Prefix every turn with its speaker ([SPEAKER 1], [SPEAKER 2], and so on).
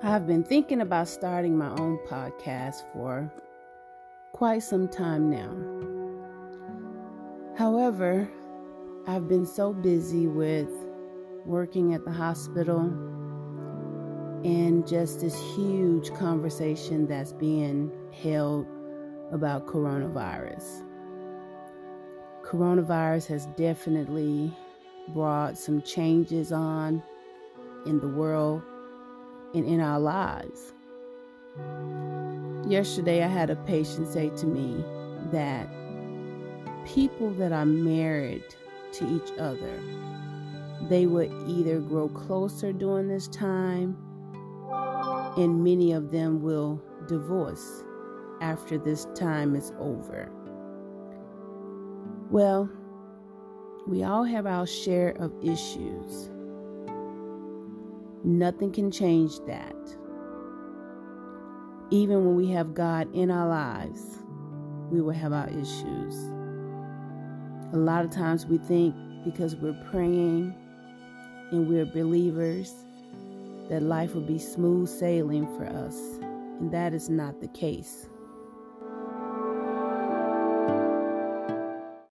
[SPEAKER 1] I've been thinking about starting my own podcast for quite some time now. However, I've been so busy with working at the hospital and just this huge conversation that's being held about coronavirus. Coronavirus has definitely brought some changes on in the world and in our lives. Yesterday, I had a patient say to me that people that are married to each other, they would either grow closer during this time, and many of them will divorce after this time is over. Well, we all have our share of issues. Nothing can change that. Even when we have God in our lives, we will have our issues. A lot of times we think because we're praying and we're believers that life will be smooth sailing for us, and that is not the case.